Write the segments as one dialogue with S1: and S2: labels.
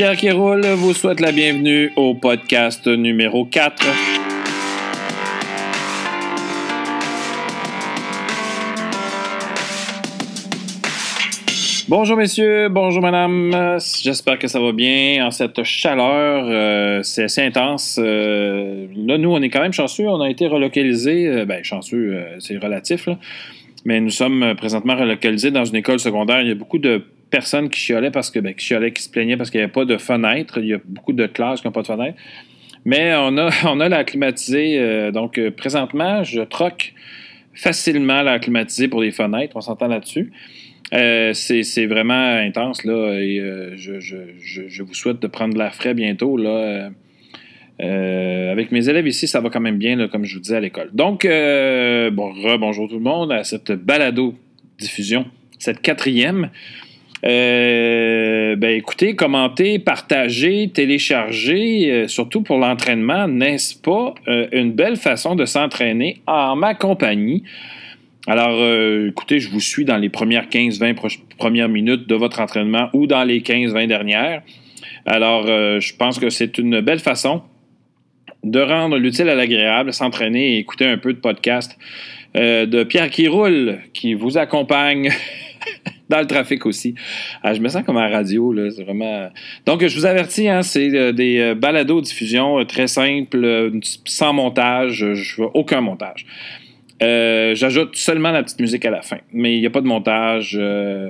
S1: Pierre Kéroul vous souhaite la bienvenue au podcast numéro 4. Bonjour messieurs, bonjour madame, j'espère que ça va bien en cette chaleur, euh, c'est assez intense. Euh, là, nous, on est quand même chanceux, on a été relocalisés, euh, ben chanceux, c'est relatif, là. mais nous sommes présentement relocalisés dans une école secondaire. Il y a beaucoup de personnes qui chiolaient parce que, ben, qui chiolaient, qui se plaignaient parce qu'il n'y avait pas de fenêtre. Il y a beaucoup de classes qui n'ont pas de fenêtre. Mais on a, on a la climatisée. donc, présentement, je troque facilement la climatisée pour les fenêtres. On s'entend là-dessus. Euh, c'est vraiment intense, là, et euh, je, je, je, vous souhaite de prendre de l'air frais bientôt, là. Euh, avec mes élèves ici, ça va quand même bien, là, comme je vous disais à l'école. Donc, bon, bonjour tout le monde à cette balado-diffusion, cette quatrième. Ben écoutez, commentez, partagez, téléchargez, surtout pour l'entraînement, n'est-ce pas une belle façon de s'entraîner en ma compagnie? Alors, euh, écoutez, je vous suis dans les premières 15-20 premières minutes de votre entraînement ou dans les 15-20 dernières. Alors, euh, je pense que c'est une belle façon de rendre l'utile à l'agréable, s'entraîner et écouter un peu de podcast euh, de Pierre qui roule, qui vous accompagne dans le trafic aussi. Ah, je me sens comme à la radio, là, c'est vraiment... Donc, je vous avertis, hein, c'est des balados diffusion très simples, sans montage, je veux aucun montage. Euh, j'ajoute seulement la petite musique à la fin. Mais il n'y a pas de montage. Euh,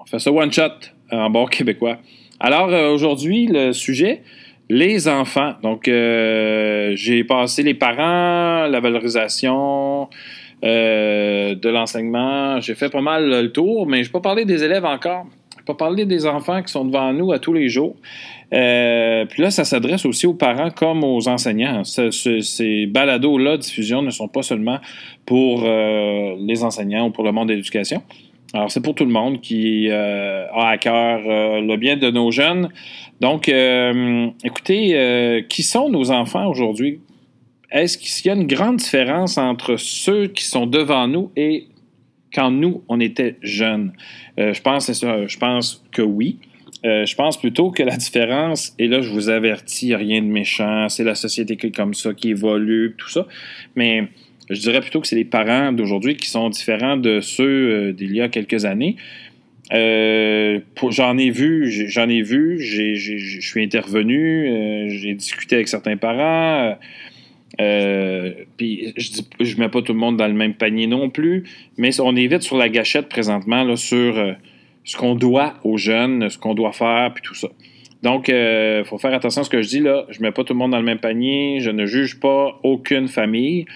S1: on fait ça one shot en bon québécois. Alors euh, aujourd'hui, le sujet, les enfants. Donc j'ai passé les parents, la valorisation de l'enseignement. J'ai fait pas mal le tour, mais je ne vais pas parler des élèves encore. Je ne vais pas parler des enfants qui sont devant nous à tous les jours. Euh, puis là, ça s'adresse aussi aux parents comme aux enseignants. ces balados-là, diffusion, ne sont pas seulement pour euh, les enseignants ou pour le monde de l'éducation. Alors, c'est pour tout le monde qui euh, a à cœur le bien de nos jeunes. Donc, écoutez, qui sont nos enfants aujourd'hui? Est-ce qu'il y a une grande différence entre ceux qui sont devant nous et quand nous, on était jeunes? je, pense, je pense que oui. Euh, je pense plutôt que la différence, et là je vous avertis, rien de méchant, c'est la société qui est comme ça, qui évolue, tout ça, mais je dirais plutôt que c'est les parents d'aujourd'hui qui sont différents de ceux euh, d'il y a quelques années. Euh, j'en ai vu, j'en ai vu, je suis intervenu, j'ai discuté avec certains parents. Puis je dis, je mets pas tout le monde dans le même panier non plus, mais on est vite sur la gâchette présentement là, sur ce qu'on doit aux jeunes, ce qu'on doit faire, puis tout ça. Donc, il euh, faut faire attention à ce que je dis là. Je mets pas tout le monde dans le même panier. Je ne juge pas aucune famille.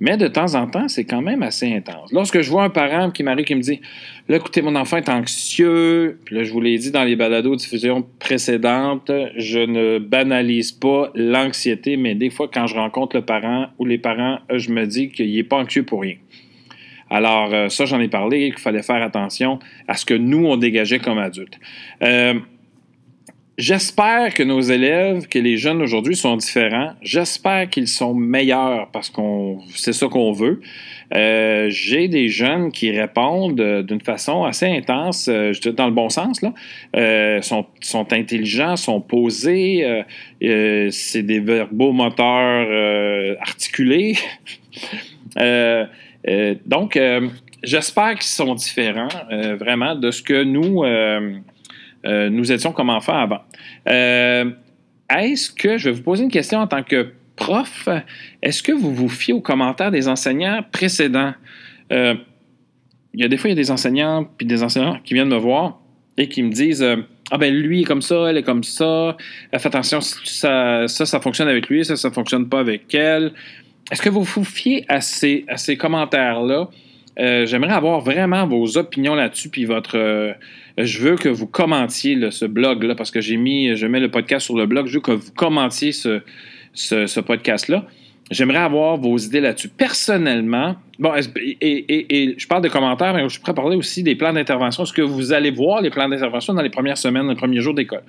S1: Mais de temps en temps, c'est quand même assez intense. Lorsque je vois un parent qui m'arrive qui me dit Là, écoutez, mon enfant est anxieux, puis là, je vous l'ai dit dans les balados diffusion précédentes, je ne banalise pas l'anxiété, mais des fois, quand je rencontre le parent ou les parents, je me dis qu'il n'est pas anxieux pour rien. Alors, euh, ça, j'en ai parlé, qu'il fallait faire attention à ce que nous, on dégageait comme adultes. Euh, j'espère que nos élèves, que les jeunes aujourd'hui sont différents. J'espère qu'ils sont meilleurs parce qu'on c'est ça qu'on veut. Euh, j'ai des jeunes qui répondent d'une façon assez intense, dans le bon sens, là. sont, sont intelligents, sont posés, c'est des verbaux moteurs articulés. Euh, donc, euh, j'espère qu'ils sont différents euh, vraiment de ce que nous, nous étions comme enfants avant. Est-ce que, je vais vous poser une question en tant que prof, est-ce que vous vous fiez aux commentaires des enseignants précédents? il y a des fois, il y a des enseignants puis des enseignants qui viennent me voir et qui me disent Ah ben lui est comme ça, elle est comme ça, faites attention, ça, ça, ça fonctionne avec lui, ça, ça fonctionne pas avec elle. Est-ce que vous vous fiez à ces, à ces commentaires-là? Euh, j'aimerais avoir vraiment vos opinions là-dessus, puis votre. Euh, je veux que vous commentiez ce blog-là, parce que j'ai mis, je mets le podcast sur le blog. Je veux que vous commentiez ce, ce, podcast-là. J'aimerais avoir vos idées là-dessus. Personnellement, bon, et, je parle de commentaires, mais je pourrais parler aussi des plans d'intervention. Est-ce que vous allez voir les plans d'intervention dans les premières semaines, les premiers jours d'école?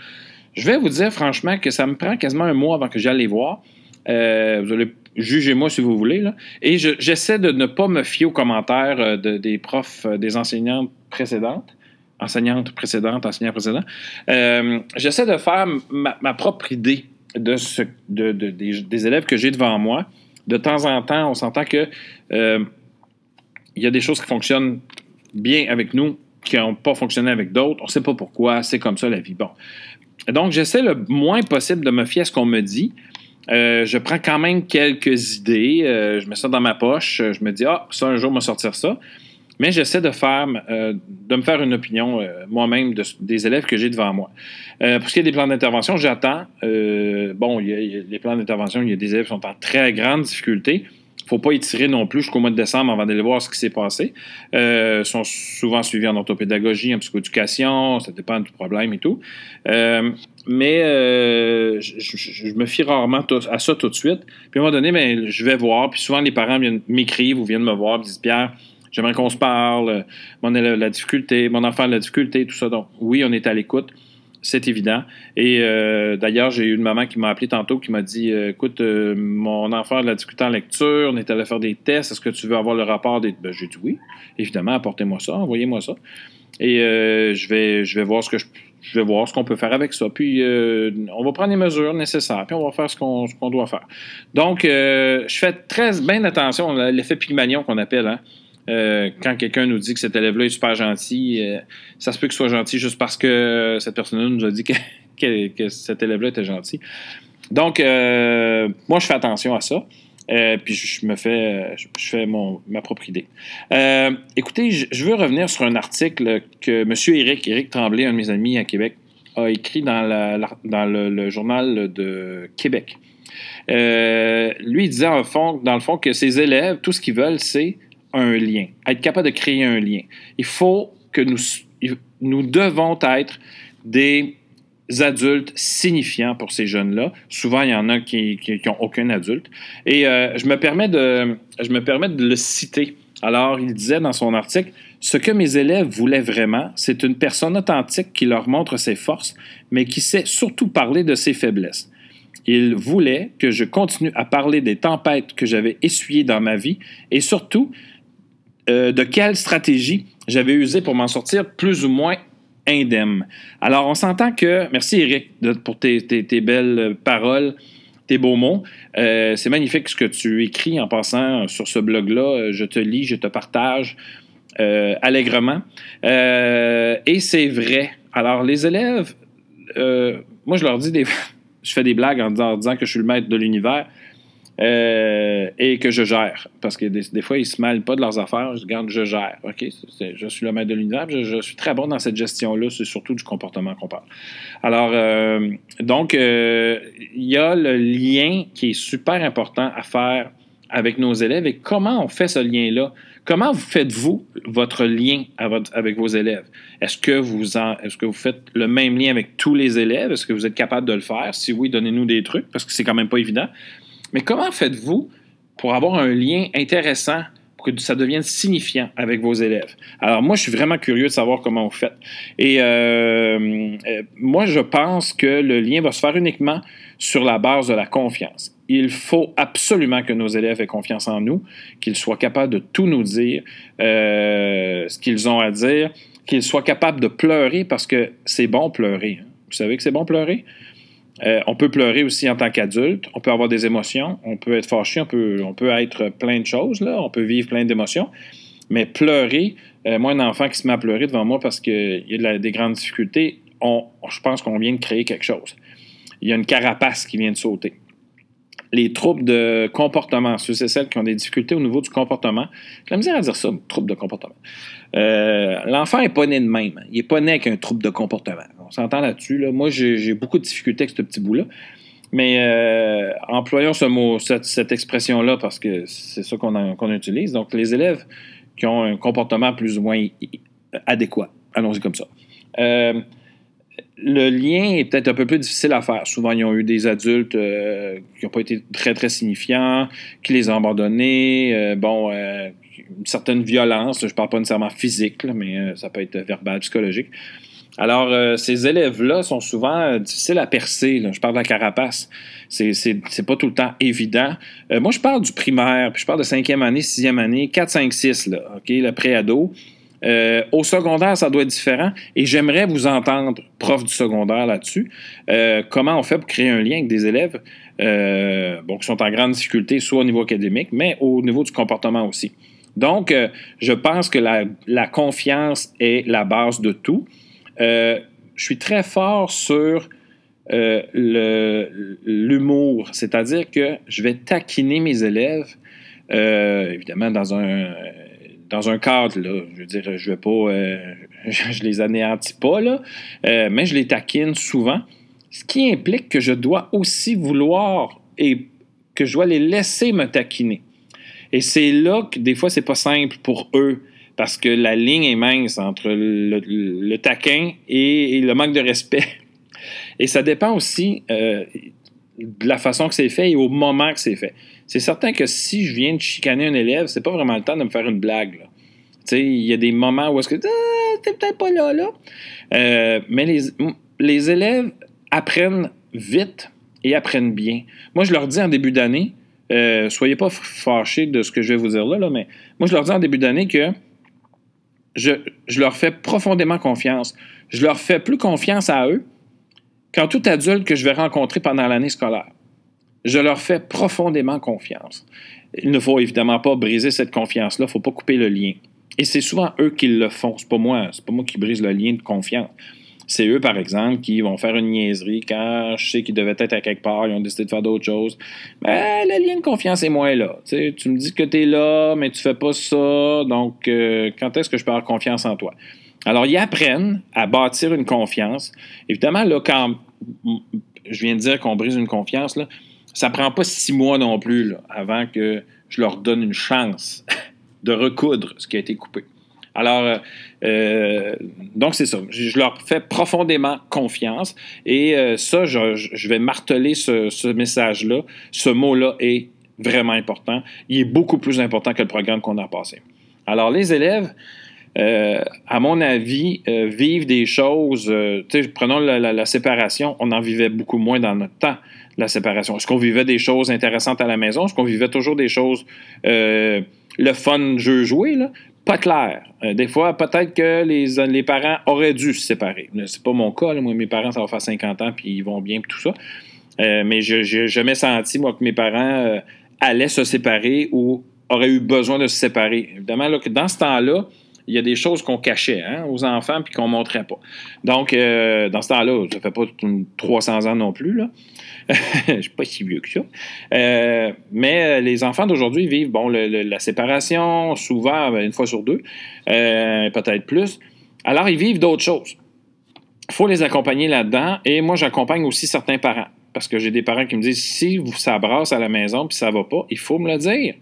S1: Je vais vous dire franchement que ça me prend quasiment un mois avant que j'aille les voir. Euh, vous allez jugez-moi si vous voulez. Et j'essaie de ne pas me fier aux commentaires euh, des profs, euh, des enseignantes précédentes. enseignante précédente, enseignant précédent, j'essaie de faire ma, propre idée de, des, élèves que j'ai devant moi. De temps en temps, on s'entend que il y a des choses qui fonctionnent bien avec nous, qui n'ont pas fonctionné avec d'autres. On ne sait pas pourquoi, c'est comme ça la vie. Bon. Donc, j'essaie le moins possible de me fier à ce qu'on me dit. Euh, je prends quand même quelques idées, euh, je mets ça dans ma poche, je me dis, ah, ça, un jour, me sortir ça. Mais j'essaie de euh, de me faire une opinion moi-même des élèves que j'ai devant moi. pour ce qui est des plans d'intervention, j'attends. bon, les plans d'intervention, il y a des élèves qui sont en très grande difficulté faut pas étirer non plus jusqu'au mois de décembre avant d'aller voir ce qui s'est passé. Euh, sont souvent suivis en orthopédagogie, en psychoéducation, ça dépend du problème et tout. Euh, mais euh, je, me fie rarement à ça tout de suite. Puis à un moment donné, ben, je vais voir. Puis souvent, les parents m'écrivent ou viennent me voir et disent Pierre, j'aimerais qu'on se parle. Mon élève la difficulté, mon enfant a la difficulté, tout ça. Donc, oui, on est à l'écoute c'est évident. Et euh, d'ailleurs, j'ai eu une maman qui m'a appelé tantôt qui m'a dit euh, Écoute, euh, mon enfant a de la difficulté en lecture, on est allé faire des tests, est-ce que tu veux avoir le rapport des. Ben, j'ai dit oui, évidemment, apportez-moi ça, envoyez-moi ça. Et je, vais, je vais voir ce que je, vais voir ce qu'on peut faire avec ça. Puis on va prendre les mesures nécessaires, puis on va faire ce qu'on, doit faire. Donc, je fais très bien attention à l'effet Pygmalion qu'on appelle. Hein? Euh, quand quelqu'un nous dit que cet élève-là est super gentil, euh, ça se peut qu'il soit gentil juste parce que cette personne-là nous a dit que, cet élève-là était gentil. Donc, euh, moi, je fais attention à ça. Puis je me fais, je fais mon, ma propre idée. écoutez, je, veux revenir sur un article que M. Éric, Éric Tremblay, un de mes amis à Québec, a écrit dans, dans le, journal de Québec. lui, il disait dans le fond que ses élèves, tout ce qu'ils veulent, c'est un lien, être capable de créer un lien. Il faut que nous, nous devons être des adultes signifiants pour ces jeunes-là. Souvent, il y en a qui n'ont aucun adulte. Et euh, je, me permets de, je me permets de le citer. Alors, il disait dans son article, Ce que mes élèves voulaient vraiment, c'est une personne authentique qui leur montre ses forces, mais qui sait surtout parler de ses faiblesses. Ils voulaient que je continue à parler des tempêtes que j'avais essuyées dans ma vie et surtout euh, de quelle stratégie j'avais usé pour m'en sortir plus ou moins indemne. Alors, on s'entend que, merci Eric pour tes, belles paroles, tes beaux mots. Euh, c'est magnifique ce que tu écris en passant sur ce blog-là. Je te lis, je te partage euh, allègrement. et c'est vrai. Alors, les élèves, moi, je leur dis des je fais des blagues en disant que je suis le maître de l'univers. Euh, et que je gère. Parce que des, fois, ils ne se mêlent pas de leurs affaires. Je garde, je gère. OK? je suis le maître de l'univers. Je, suis très bon dans cette gestion-là. C'est surtout du comportement qu'on parle. Alors, euh, donc, euh, il y a le lien qui est super important à faire avec nos élèves et comment on fait ce lien-là? Comment vous faites-vous votre lien avec vos élèves? Est-ce que, vous est-ce que vous faites le même lien avec tous les élèves? Est-ce que vous êtes capable de le faire? Si oui, donnez-nous des trucs parce que c'est quand même pas évident. Mais comment faites-vous pour avoir un lien intéressant pour que ça devienne signifiant avec vos élèves? Alors moi, je suis vraiment curieux de savoir comment vous faites. Et euh, euh, moi, je pense que le lien va se faire uniquement sur la base de la confiance. Il faut absolument que nos élèves aient confiance en nous, qu'ils soient capables de tout nous dire, euh, ce qu'ils ont à dire, qu'ils soient capables de pleurer parce que c'est bon pleurer. Hein. Vous savez que c'est bon pleurer? Euh, on peut pleurer aussi en tant qu'adulte, on peut avoir des émotions, on peut être fâché, on peut, être plein de choses, on peut vivre plein d'émotions, mais pleurer, euh, moi, un enfant qui se met à pleurer devant moi parce qu'il y a des grandes difficultés, je pense qu'on vient de créer quelque chose. Il y a une carapace qui vient de sauter. Les troubles de comportement, ceux et celles qui ont des difficultés au niveau du comportement, j'ai la misère à dire ça, troubles de comportement. Euh, l'enfant n'est pas né de même. Il n'est pas né avec un trouble de comportement. On s'entend là-dessus. Moi, j'ai beaucoup de difficultés avec ce petit bout-là. Mais euh, employons ce mot, cette, expression-là parce que c'est ça qu'on utilise. Donc, les élèves qui ont un comportement plus ou moins adéquat. Allons-y comme ça. Euh, le lien est peut-être un peu plus difficile à faire. Souvent, ils ont eu des adultes qui n'ont pas été très, très signifiants, qui les ont abandonnés. bon, une certaine violence. Je ne parle pas nécessairement physique, mais euh, ça peut être verbal, psychologique. Alors, euh, ces élèves-là sont souvent euh, difficiles à percer. Je parle de la carapace. C'est, pas tout le temps évident. moi, je parle du primaire, puis je parle de cinquième année, sixième année, 4, 5, 6, là, OK, le pré-ado. Euh, au secondaire, ça doit être différent. Et j'aimerais vous entendre, prof du secondaire, là-dessus. Euh, comment on fait pour créer un lien avec des élèves qui sont en grande difficulté, soit au niveau académique, mais au niveau du comportement aussi. Donc, je pense que la, confiance est la base de tout. Je suis très fort sur l'humour, c'est-à-dire que je vais taquiner mes élèves, évidemment dans un dans un cadre, là, je veux dire, je vais pas, euh, je, les anéantis pas, là, euh, mais je les taquine souvent, ce qui implique que je dois aussi vouloir et que je dois les laisser me taquiner. Et c'est là que des fois, c'est pas simple pour eux, parce que la ligne est mince entre le, taquin et, le manque de respect. Et ça dépend aussi euh, de la façon que c'est fait et au moment que c'est fait c'est certain que si je viens de chicaner un élève, c'est pas vraiment le temps de me faire une blague. Il y a des moments où est-ce que ah, t'es peut-être pas là, là. Euh, mais les, les élèves apprennent vite et apprennent bien. Moi, je leur dis en début d'année, euh, soyez pas fâchés de ce que je vais vous dire là, là, mais moi, je leur dis en début d'année que je, leur fais profondément confiance. Je leur fais plus confiance à eux qu'en tout adulte que je vais rencontrer pendant l'année scolaire. Je leur fais profondément confiance. Il ne faut évidemment pas briser cette confiance-là, il ne faut pas couper le lien. Et c'est souvent eux qui le font, c'est pas moi, c'est pas moi qui brise le lien de confiance. C'est eux, par exemple, qui vont faire une niaiserie quand je sais qu'ils devaient être à quelque part, ils ont décidé de faire d'autres choses. Mais le lien de confiance est moins là. tu me dis que tu es là, mais tu fais pas ça, donc euh, quand est-ce que je peux avoir confiance en toi? Alors, ils apprennent à bâtir une confiance. Évidemment, là, quand je viens de dire qu'on brise une confiance, ça prend pas six mois non plus avant que je leur donne une chance de recoudre ce qui a été coupé. Alors, euh, euh, donc c'est ça. Je leur fais profondément confiance et euh, ça, je, vais marteler ce, message-là. Ce mot-là est vraiment important. Il est beaucoup plus important que le programme qu'on a passé. Alors, les élèves, à mon avis, vivent des choses. prenons la, séparation, on en vivait beaucoup moins dans notre temps la séparation. Est-ce qu'on vivait des choses intéressantes à la maison? Est-ce qu'on vivait toujours des choses, euh, le fun jeu joué? Là? Pas clair. Euh, des fois, peut-être que les, les parents auraient dû se séparer. C'est pas mon cas. Moi, mes parents, ça va faire 50 ans, puis ils vont bien, tout ça. Euh, mais je n'ai jamais senti, moi, que mes parents allaient se séparer ou auraient eu besoin de se séparer. Évidemment, là, que dans ce temps-là, il y a des choses qu'on cachait hein, aux enfants puis qu'on ne montrait pas. Donc, dans ce temps-là, ça fait pas 300 ans non plus, là. je ne suis pas si vieux que ça. Euh, mais euh, les enfants d'aujourd'hui vivent bon, la séparation, souvent ben, une fois sur deux, euh, peut-être plus. Alors, ils vivent d'autres choses. Il faut les accompagner là-dedans. Et moi, j'accompagne aussi certains parents. Parce que j'ai des parents qui me disent si vous ça brasse à la maison puis ça va pas, il faut me le dire.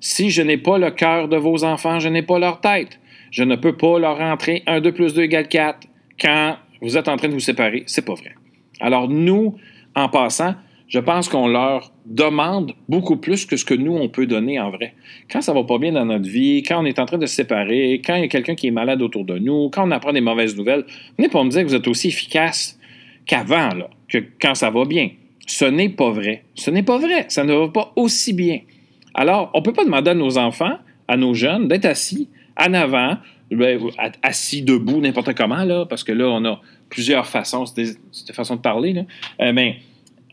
S1: Si je n'ai pas le cœur de vos enfants, je n'ai pas leur tête. Je ne peux pas leur rentrer 1, 2 plus 2 égale 4 quand vous êtes en train de vous séparer. C'est pas vrai. Alors, nous, en passant, je pense qu'on leur demande beaucoup plus que ce que nous, on peut donner en vrai. Quand ça va pas bien dans notre vie, quand on est en train de se séparer, quand il y a quelqu'un qui est malade autour de nous, quand on apprend des mauvaises nouvelles, venez pas me dire que vous êtes aussi efficace qu'avant, que quand ça va bien. Ce n'est pas vrai. Ce n'est pas vrai. Ça ne va pas aussi bien. Alors, on ne peut pas demander à nos enfants, à nos jeunes, d'être assis en avant, ben, assis debout, n'importe comment, là, parce que là, on a plusieurs façons, c'est des, façons de parler, là. Euh, mais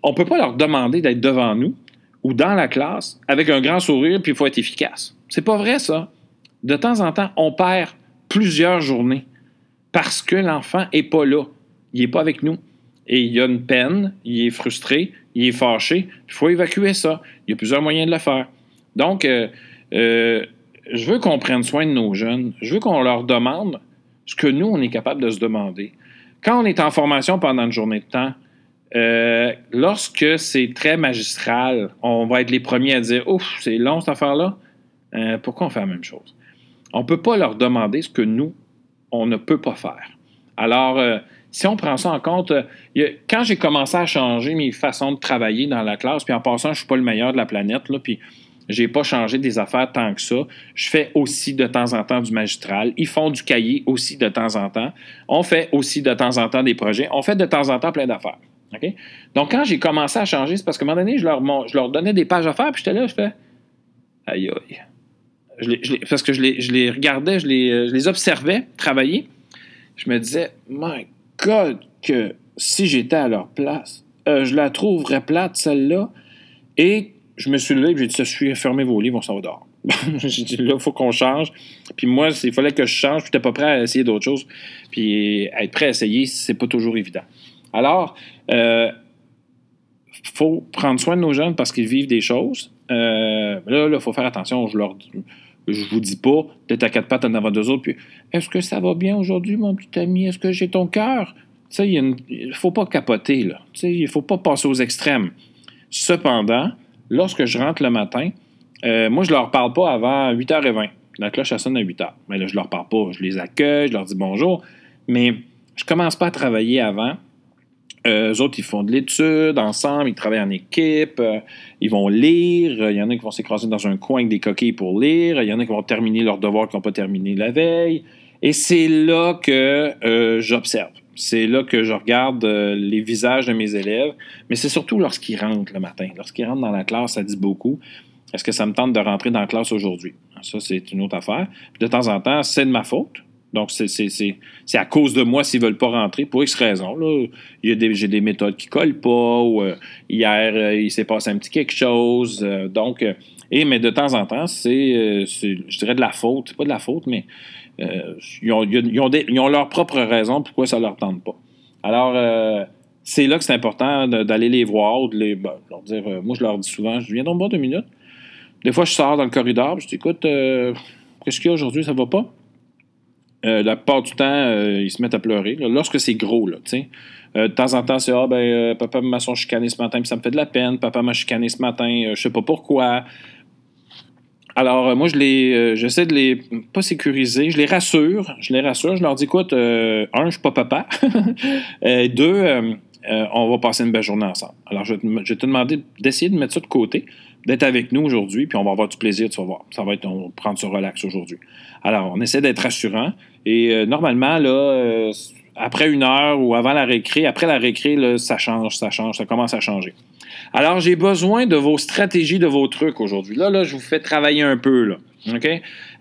S1: on ne peut pas leur demander d'être devant nous ou dans la classe avec un grand sourire, puis il faut être efficace. C'est pas vrai, ça. De temps en temps, on perd plusieurs journées parce que l'enfant n'est pas là. Il n'est pas avec nous. Et il a une peine, il est frustré, il est fâché. Il faut évacuer ça. Il y a plusieurs moyens de le faire. Donc, euh, euh, je veux qu'on prenne soin de nos jeunes. Je veux qu'on leur demande ce que nous, on est capable de se demander. Quand on est en formation pendant une journée de temps, euh, lorsque c'est très magistral, on va être les premiers à dire Ouf, c'est long cette affaire-là. Euh, pourquoi on fait la même chose? On ne peut pas leur demander ce que nous, on ne peut pas faire. Alors, euh, si on prend ça en compte, quand j'ai commencé à changer mes façons de travailler dans la classe, puis en passant, je ne suis pas le meilleur de la planète, là, puis j'ai pas changé des affaires tant que ça. Je fais aussi de temps en temps du magistral. Ils font du cahier aussi de temps en temps. On fait aussi de temps en temps des projets. On fait de temps en temps plein d'affaires. Donc, quand j'ai commencé à changer, c'est parce qu'à un moment donné, je leur, je leur donnais des pages à faire, puis j'étais là, je fais Aïe, aïe. parce que je les, je les regardais, je les, je les observais travailler, je me disais, my God, que si j'étais à leur place, je la trouverais plate, celle-là. Et je me suis levé et j'ai dit, ça suffit, fermez vos livres, on s'en va dehors. j'ai dit, là, il faut qu'on change. Puis moi, il fallait que je change, puis n'étais pas prêt à essayer d'autres choses. Puis être prêt à essayer, c'est pas toujours évident. Alors, il euh, faut prendre soin de nos jeunes parce qu'ils vivent des choses. Euh, là, il faut faire attention. Je leur je vous dis pas d'être à quatre pattes en avant deux autres. Puis, est-ce que ça va bien aujourd'hui, mon petit ami? Est-ce que j'ai ton cœur? il ne faut pas capoter, là. il ne faut pas passer aux extrêmes. Cependant, lorsque je rentre le matin, euh, moi, je leur parle pas avant 8h20. La cloche, elle sonne à 8h. Mais là, je leur parle pas. Je les accueille, je leur dis bonjour. Mais je commence pas à travailler avant. Euh, eux autres, ils font de l'étude ensemble, ils travaillent en équipe, euh, ils vont lire. Il y en a qui vont s'écraser dans un coin avec des coquilles pour lire. Il y en a qui vont terminer leurs devoirs qui n'ont pas terminé la veille. Et c'est là que j'observe. C'est là que je regarde les visages de mes élèves. Mais c'est surtout lorsqu'ils rentrent le matin. Lorsqu'ils rentrent dans la classe, ça dit beaucoup. Est-ce que ça me tente de rentrer dans la classe aujourd'hui? Ça, c'est une autre affaire. de temps en temps, c'est de ma faute. Donc, c'est à cause de moi s'ils ne veulent pas rentrer, pour X raisons. J'ai des, méthodes qui ne collent pas, ou euh, hier, euh, il s'est passé un petit quelque chose. Euh, donc, et, mais de temps en temps, c'est, je dirais, de la faute. Pas de la faute, mais ils ont, ils, ont ils, ont leur propre raison pourquoi ça ne leur tente pas. Alors, c'est là que c'est important d'aller les voir, de les, ben, leur dire, moi, je leur dis souvent, je viens donc boire deux minutes. Des fois, je sors dans le corridor, je dis écoute, euh, qu'est-ce qu'il y a aujourd'hui, ça va pas? Euh, la plupart du temps, euh, ils se mettent à pleurer. lorsque c'est gros, là, de temps en temps, c'est Ah, ben, papa m'a chicané ce matin, puis ça me fait de la peine. Papa m'a chicané ce matin, je sais pas pourquoi. Alors, moi, je les, j'essaie de les pas sécuriser, je les rassure. Je les rassure, je leur dis écoute, un, je suis pas papa. deux, on va passer une belle journée ensemble. Alors, je, vais te demander d'essayer de mettre ça de côté d'être avec nous aujourd'hui, puis on va avoir du plaisir, tu vas voir. Ça va être, on va prendre ce relax aujourd'hui. Alors, on essaie d'être rassurant. Et euh, normalement, là, euh, après une heure ou avant la récré, après la récré, là, ça change, ça change, ça commence à changer. Alors, j'ai besoin de vos stratégies, de vos trucs aujourd'hui. Là, là, je vous fais travailler un peu, là. OK?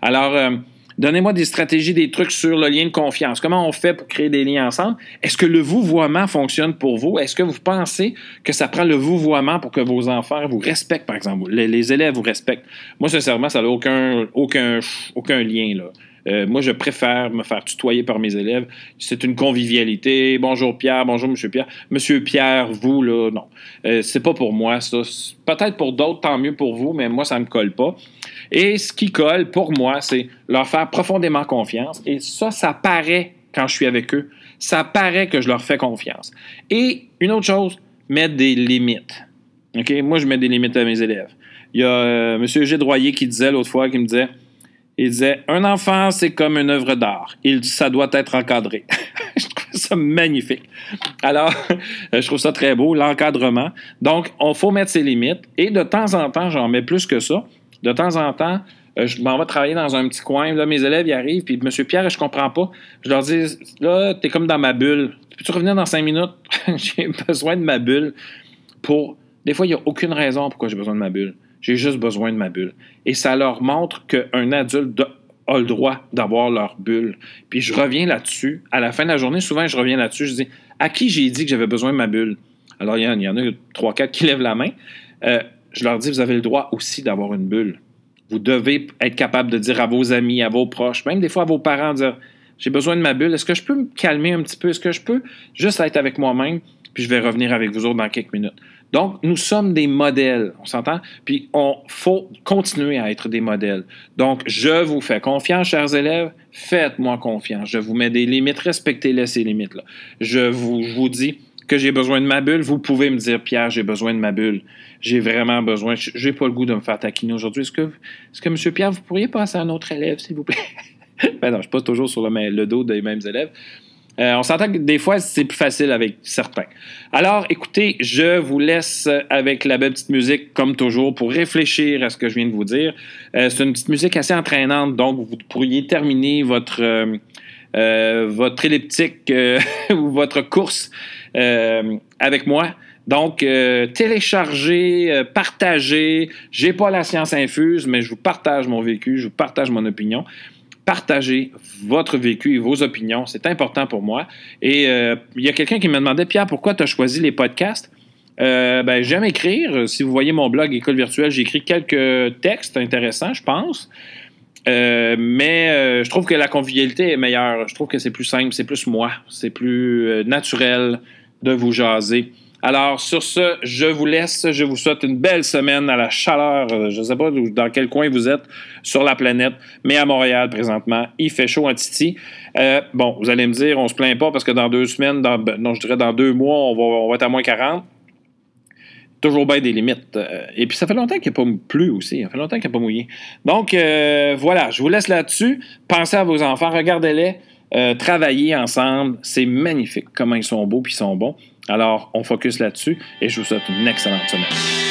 S1: Alors, euh, Donnez-moi des stratégies, des trucs sur le lien de confiance. Comment on fait pour créer des liens ensemble? Est-ce que le vouvoiement fonctionne pour vous? Est-ce que vous pensez que ça prend le vouvoiement pour que vos enfants vous respectent, par exemple? Les, élèves vous respectent. Moi, sincèrement, ça n'a aucun, aucun, aucun lien, là. Euh, moi, je préfère me faire tutoyer par mes élèves. C'est une convivialité. Bonjour Pierre, bonjour Monsieur Pierre. Monsieur Pierre, vous, là, non. Euh, c'est pas pour moi, ça. Peut-être pour d'autres, tant mieux pour vous, mais moi, ça me colle pas. Et ce qui colle, pour moi, c'est leur faire profondément confiance. Et ça, ça paraît quand je suis avec eux. Ça paraît que je leur fais confiance. Et une autre chose, mettre des limites. OK? Moi, je mets des limites à mes élèves. Il y a euh, M. Gédroyer qui disait l'autre fois, qui me disait il disait Un enfant, c'est comme une œuvre d'art. Il, ça doit être encadré. je trouve ça magnifique. Alors, je trouve ça très beau, l'encadrement. Donc, on faut mettre ses limites. Et de temps en temps, j'en mets plus que ça. De temps en temps, euh, je m'en vais travailler dans un petit coin. Là, mes élèves y arrivent, puis Monsieur Pierre, je comprends pas. Je leur dis Là, t'es comme dans ma bulle. Peux-tu revenir dans cinq minutes? J'ai besoin de ma bulle pour. Des fois, il n'y a aucune raison pourquoi j'ai besoin de ma bulle. J'ai juste besoin de ma bulle. Et ça leur montre qu'un adulte a le droit d'avoir leur bulle. Puis je reviens là-dessus. À la fin de la journée, souvent, je reviens là-dessus. Je dis à qui j'ai dit que j'avais besoin de ma bulle Alors, il y, en, a trois, quatre qui lèvent la main. Euh, je leur dis vous avez le droit aussi d'avoir une bulle. Vous devez être capable de dire à vos amis, à vos proches, même des fois à vos parents, dire j'ai besoin de ma bulle. Est-ce que je peux me calmer un petit peu? Est-ce que je peux juste être avec moi-même Puis je vais revenir avec vous autres dans quelques minutes. Donc, nous sommes des modèles, on s'entend? Puis, on faut continuer à être des modèles. Donc, je vous fais confiance, chers élèves, faites-moi confiance. Je vous mets des limites, respectez-les ces limites-là. Je vous, dis que j'ai besoin de ma bulle, vous pouvez me dire, Pierre, j'ai besoin de ma bulle. J'ai vraiment besoin. J'ai pas le goût de me faire taquiner aujourd'hui. Est-ce que, est-ce que, M. Pierre, vous pourriez passer à un autre élève, s'il vous plaît? ben non, je suis pas toujours sur le dos des mêmes élèves. Euh, on s'entend que des fois, c'est plus facile avec certains. Alors, écoutez, je vous laisse avec la belle petite musique, comme toujours, pour réfléchir à ce que je viens de vous dire. Euh, c'est une petite musique assez entraînante, donc vous pourriez terminer votre, euh, elliptique ou votre course avec moi. Donc, téléchargez, euh, partagez. J'ai pas la science infuse, mais je vous partage mon vécu, je vous partage mon opinion. Partagez votre vécu et vos opinions. C'est important pour moi. Et euh, il y a quelqu'un qui me demandait, Pierre, pourquoi tu as choisi les podcasts? ben, j'aime écrire. Si vous voyez mon blog École virtuelle, j'ai écrit quelques textes intéressants, je pense. mais je trouve que la convivialité est meilleure. Je trouve que c'est plus simple, c'est plus moi, c'est plus naturel de vous jaser. Alors, sur ce, je vous laisse. Je vous souhaite une belle semaine à la chaleur. Euh, je ne sais pas dans quel coin vous êtes sur la planète, mais à Montréal présentement, il fait chaud en Titi. Euh, bon, vous allez me dire, on se plaint pas parce que dans deux semaines, dans, ben, non, je dirais dans deux mois, on va, être à moins 40 toujours bien des limites. Euh, et puis ça fait longtemps qu'il n'y a pas plu aussi. Ça fait longtemps qu'il n'y a pas mouillé. Donc voilà, je vous laisse là-dessus. Pensez à vos enfants, regardez-les, travaillez ensemble. C'est magnifique comment ils sont beaux puis ils sont bons. Alors, on focus là-dessus et je vous souhaite une excellente semaine.